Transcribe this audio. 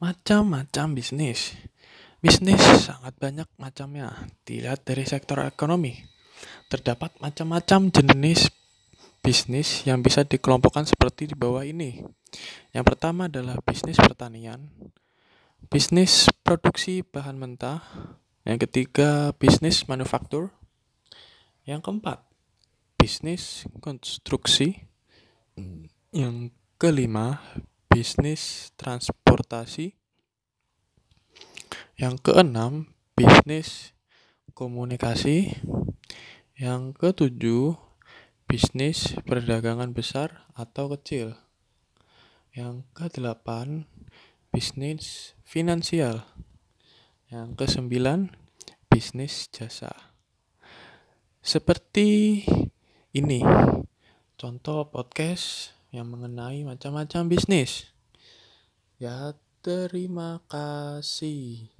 Macam-macam bisnis. Bisnis sangat banyak macamnya. Dilihat dari sektor ekonomi, terdapat macam-macam jenis bisnis yang bisa dikelompokkan seperti di bawah ini. Yang pertama adalah bisnis pertanian, bisnis produksi bahan mentah. Yang ketiga, bisnis manufaktur. Yang keempat, bisnis konstruksi. Yang kelima, bisnis transportasi. Yang keenam, bisnis komunikasi. Yang ketujuh, bisnis perdagangan besar atau kecil. Yang kedelapan, bisnis finansial. Yang kesembilan, bisnis jasa. Seperti ini contoh podcast yang mengenai macam-macam bisnis. Ya, terima kasih.